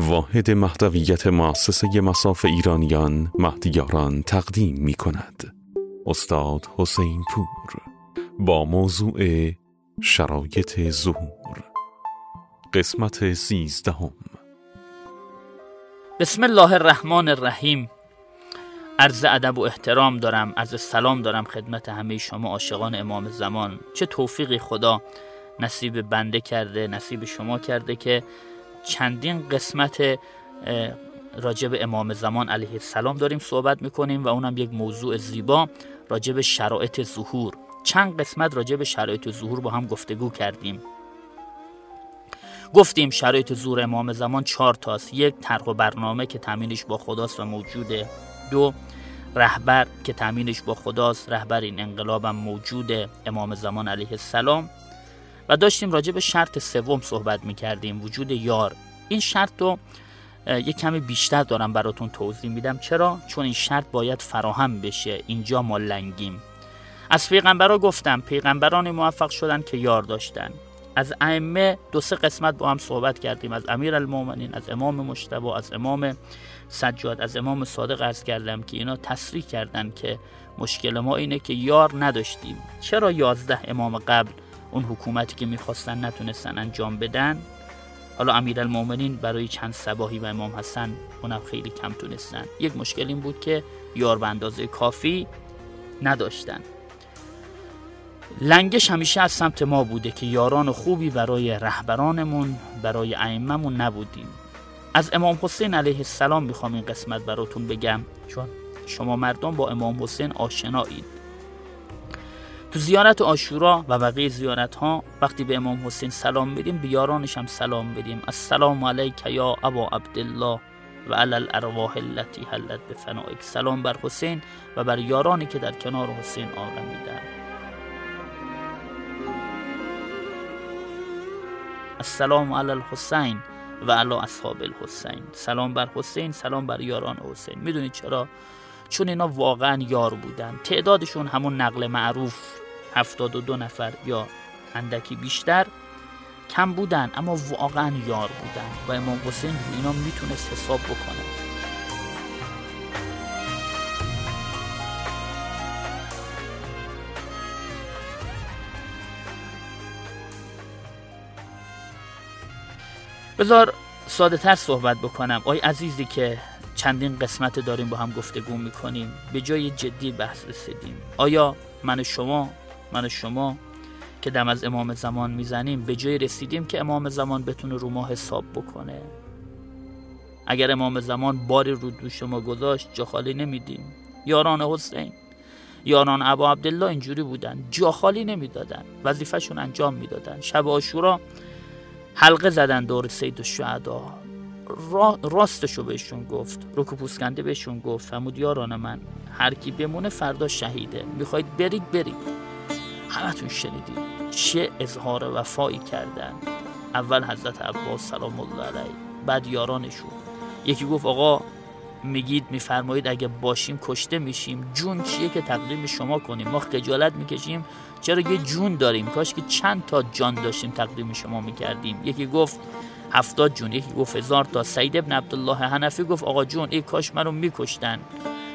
واحد مهدویت مؤسسه مساف ایرانیان مهدیاران تقدیم می کند استاد حسین پور. با موضوع شرایط ظهور. قسمت سیزدهم. بسم الله الرحمن الرحیم. عرض ادب و احترام دارم عرض سلام دارم خدمت همه شما عاشقان امام زمان. چه توفیقی خدا نصیب بنده کرده نصیب شما کرده که چندین قسمت راجب امام زمان علیه السلام داریم صحبت می‌کنیم و اونم یک موضوع زیبا راجب شرایط ظهور. چند قسمت راجب شرایط ظهور با هم گفتگو کردیم. گفتیم شرایط ظهور امام زمان چهار تاست. یک طرح و برنامه که تامینش با خداست و موجوده دو رهبر که تامینش با خداست. رهبر این انقلابم موجوده امام زمان علیه السلام. و داشتیم راجع به شرط سوم صحبت می‌کردیم وجود یار. این شرط رو یک کمی بیشتر دارم براتون توضیح میدم. چرا؟ چون این شرط باید فراهم بشه. اینجا ما لنگیم. از پیغمبرا گفتم پیغمبران موفق شدن که یار داشتن. از ائمه دو سه قسمت با هم صحبت کردیم. از امیر المومنین از امام مشتبه از امام سجاد از امام صادق عرض کردم که اینا تصریح کردن که مشکل ما اینه که یار نداشتیم. چرا یازده امام قبل اون حکومتی که می‌خواستن نتونستن انجام بدن. حالا امیرالمومنین برای چند سباهی و امام حسن اونم خیلی کم تونستن. یک مشکل این بود که یار به اندازه کافی نداشتن. لنگش همیشه از سمت ما بوده که یاران خوبی برای رهبرانمون برای ائمهمون نبودیم. از امام حسین علیه السلام می‌خوام این قسمت براتون بگم. چون؟ شما مردم با امام حسین آشنایید. تو زیارت آشورا و بقیه زیارت ها وقتی به امام حسین سلام بدیم به یارانش هم سلام بدیم. السلام علیک یا ابا عبدالله و علی الارواح التي حلت به فنائک. سلام بر حسین و بر یارانی که در کنار حسین آرمیدن السلام علی الحسین و علی اصحاب الحسین. سلام بر حسین سلام بر یاران حسین. می‌دونید چرا؟ چون اینا واقعا یار بودن. تعدادشون همون نقل معروف 72 نفر یا اندکی بیشتر کم بودن اما واقعا یار بودن. و امام حسین اینا می‌تونست حساب بکنه. بذار ساده تر صحبت بکنم. آی عزیزی که چندین قسمت داریم با هم گفتگو می‌کنیم. به جای جدی بحث رسیدیم. آیا من شما من شما که دم از امام زمان می‌زنیم به جای رسیدیم که امام زمان بتونه رو ما حساب بکنه؟ اگر امام زمان باری رو دوش ما گذاشت جا خالی نمیدیم. یاران حسین یاران ابا عبدالله اینجوری بودن. جا خالی نمی‌دادن. وظیفهشون انجام می‌دادن. شب آشورا حلقه زدن دور سید الشهدا را راستشو بهشون گفت. رکو پوسکنده بهشون گفت. فرمود یاران من هر کی بمونه فردا شهیده. می‌خواید برید برید. همتون شنیدید چه اظهار وفایی کردن. اول حضرت عباس سلام الله علیه بعد یارانشون. یکی گفت آقا میگید میفرمایید اگه باشیم کشته میشیم. جون چیه که تقدیم شما کنیم؟ ما خجالت می‌کشیم. چرا یه جون داریم. کاش که چند تا جان داشتیم تقدیم شما می‌کردیم. یکی گفت هفتاد جون یکی گفت هزار تا. سعید ابن عبدالله حنفی گفت آقا جون ای کاش منو میکشتن.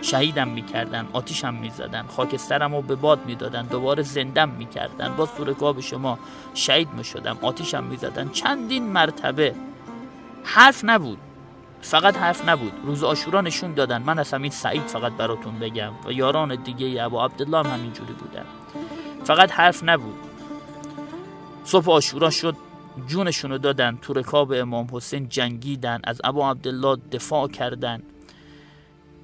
شهیدم می‌کردن آتیشم می‌زدن خاکسترم رو به باد می‌دادن دوباره زندم می‌کردن. با سورکا به شما شهید می‌شدم آتیشم می‌زدن. چندین مرتبه حرف نبود. فقط حرف نبود. روز آشورا نشون دادن. من از همین سعید فقط براتون بگم و یاران دیگه ابو عبدالله هم همینجوری بودن. فقط حرف نبود. صبح آشورا شد. جونشونو دادن تو رکاب امام حسین جنگیدن از ابو عبدالله دفاع کردن.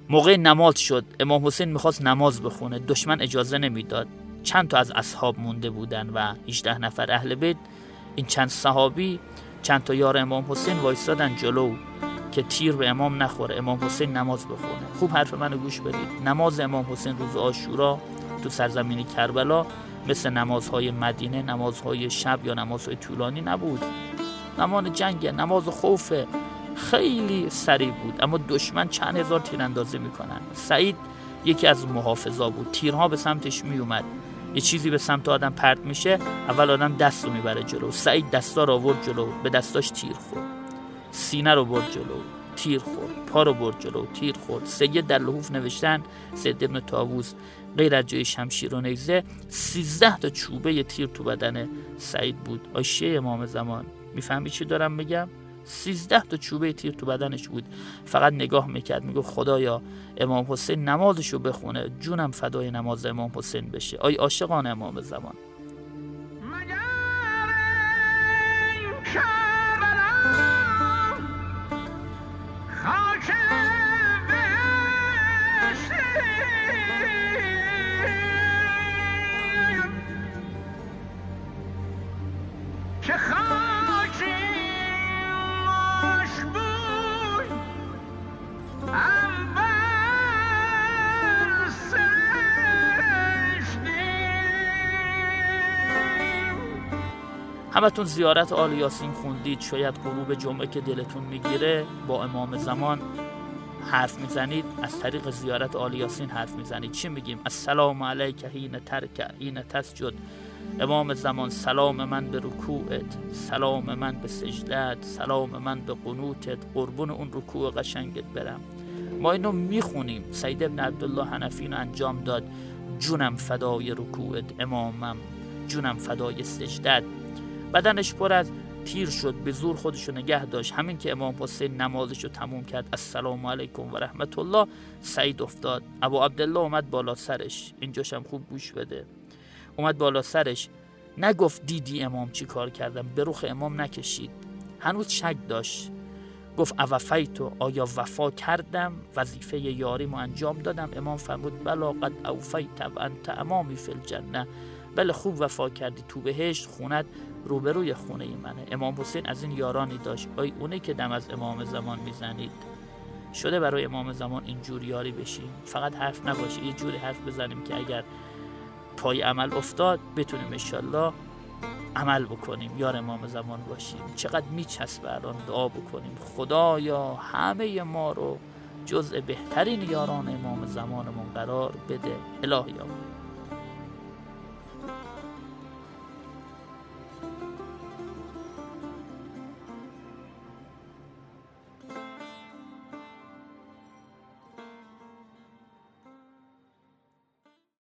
موقع نماز شد امام حسین می‌خواست نماز بخونه دشمن اجازه نمی‌داد. چند تا از اصحاب مونده بودن و 18 نفر اهل بیت. این چند صحابی چند تا یار امام حسین وایستادن جلو که تیر به امام نخوره امام حسین نماز بخونه. خوب حرف منو گوش بدید. نماز امام حسین روز آشورا تو سرزمین کربلا مثل نمازهای مدینه نمازهای شب یا نمازهای طولانی نبود. نماز جنگ نماز خوفه خیلی سریع بود. اما دشمن چند هزار تیر اندازه می‌کنن. سعید یکی از محافظا بود. تیرها به سمتش میومد یه چیزی به سمت آدم پرت میشه اول آدم دست رو می‌بره جلو. سعید دستا رو آورد جلو. به دستاش تیر خورد. سینه رو برد جلو. تیر خورد. پا رو برد جلو تیر خورد. سید در لحوف نوشتن سید ابن تاووز غیر از جای شمشیر و نیزه سیزده تا چوبه تیر تو بدن سعید بود. آشه امام زمان. می‌فهمی چی دارم بگم سیزده تا چوبه تیر تو بدنش بود. فقط نگاه می‌کرد می‌گفت خدایا امام حسین نمازشو بخونه. جونم فدای نماز امام حسین بشه. آی عاشقان امام زمان. همتون زیارت آل یاسین خوندید. شاید غروب جمعه که دلتون می‌گیره با امام زمان حرف می‌زنید. از طریق زیارت آل یاسین حرف می‌زنید. چی میگیم؟ السلام علیک حین ترک حین تسجد. امام زمان سلام من به رکوعت سلام من به سجدت سلام من به قنوتت. قربون اون رکوع قشنگت برم. ما اینو می‌خونیم. سید ابن عبدالله حنفی اینو انجام داد. جونم فدای رکوعت امامم. جونم فدای سجدت. بدنش پر از تیر شد به زور خودشو نگه داشت. همین که امام حسین نمازشو تموم کرد السلام علیکم و رحمت الله سعید افتاد. ابو عبدالله اومد بالا سرش. اینجاشم خوب گوش بده. اومد بالا سرش. نگفت دیدی امام چی کار کردم؟ به رخ امام نکشید. هنوز شک داشت. گفت اوفیتو آیا وفا کردم؟ وظیفه یاریمو انجام دادم. امام فرمود بلا قد اوفیت و انت امامی فی الجنه. بله خوب وفا کردی تو بهشت خونت روبروی خونه منه. امام حسین از این یارانی داشت. آی اونه که دم از امام زمان می‌زنید. شده برای امام زمان اینجور یاری بشیم؟ فقط حرف نباشه. یه جوری حرف بزنیم که اگر پای عمل افتاد بتونیم انشالله عمل بکنیم. یار امام زمان باشیم. چقدر میچسبه الان دعا بکنیم. خدایا همه ما رو جزء بهترین یاران امام زمانمون قرار بده. الهی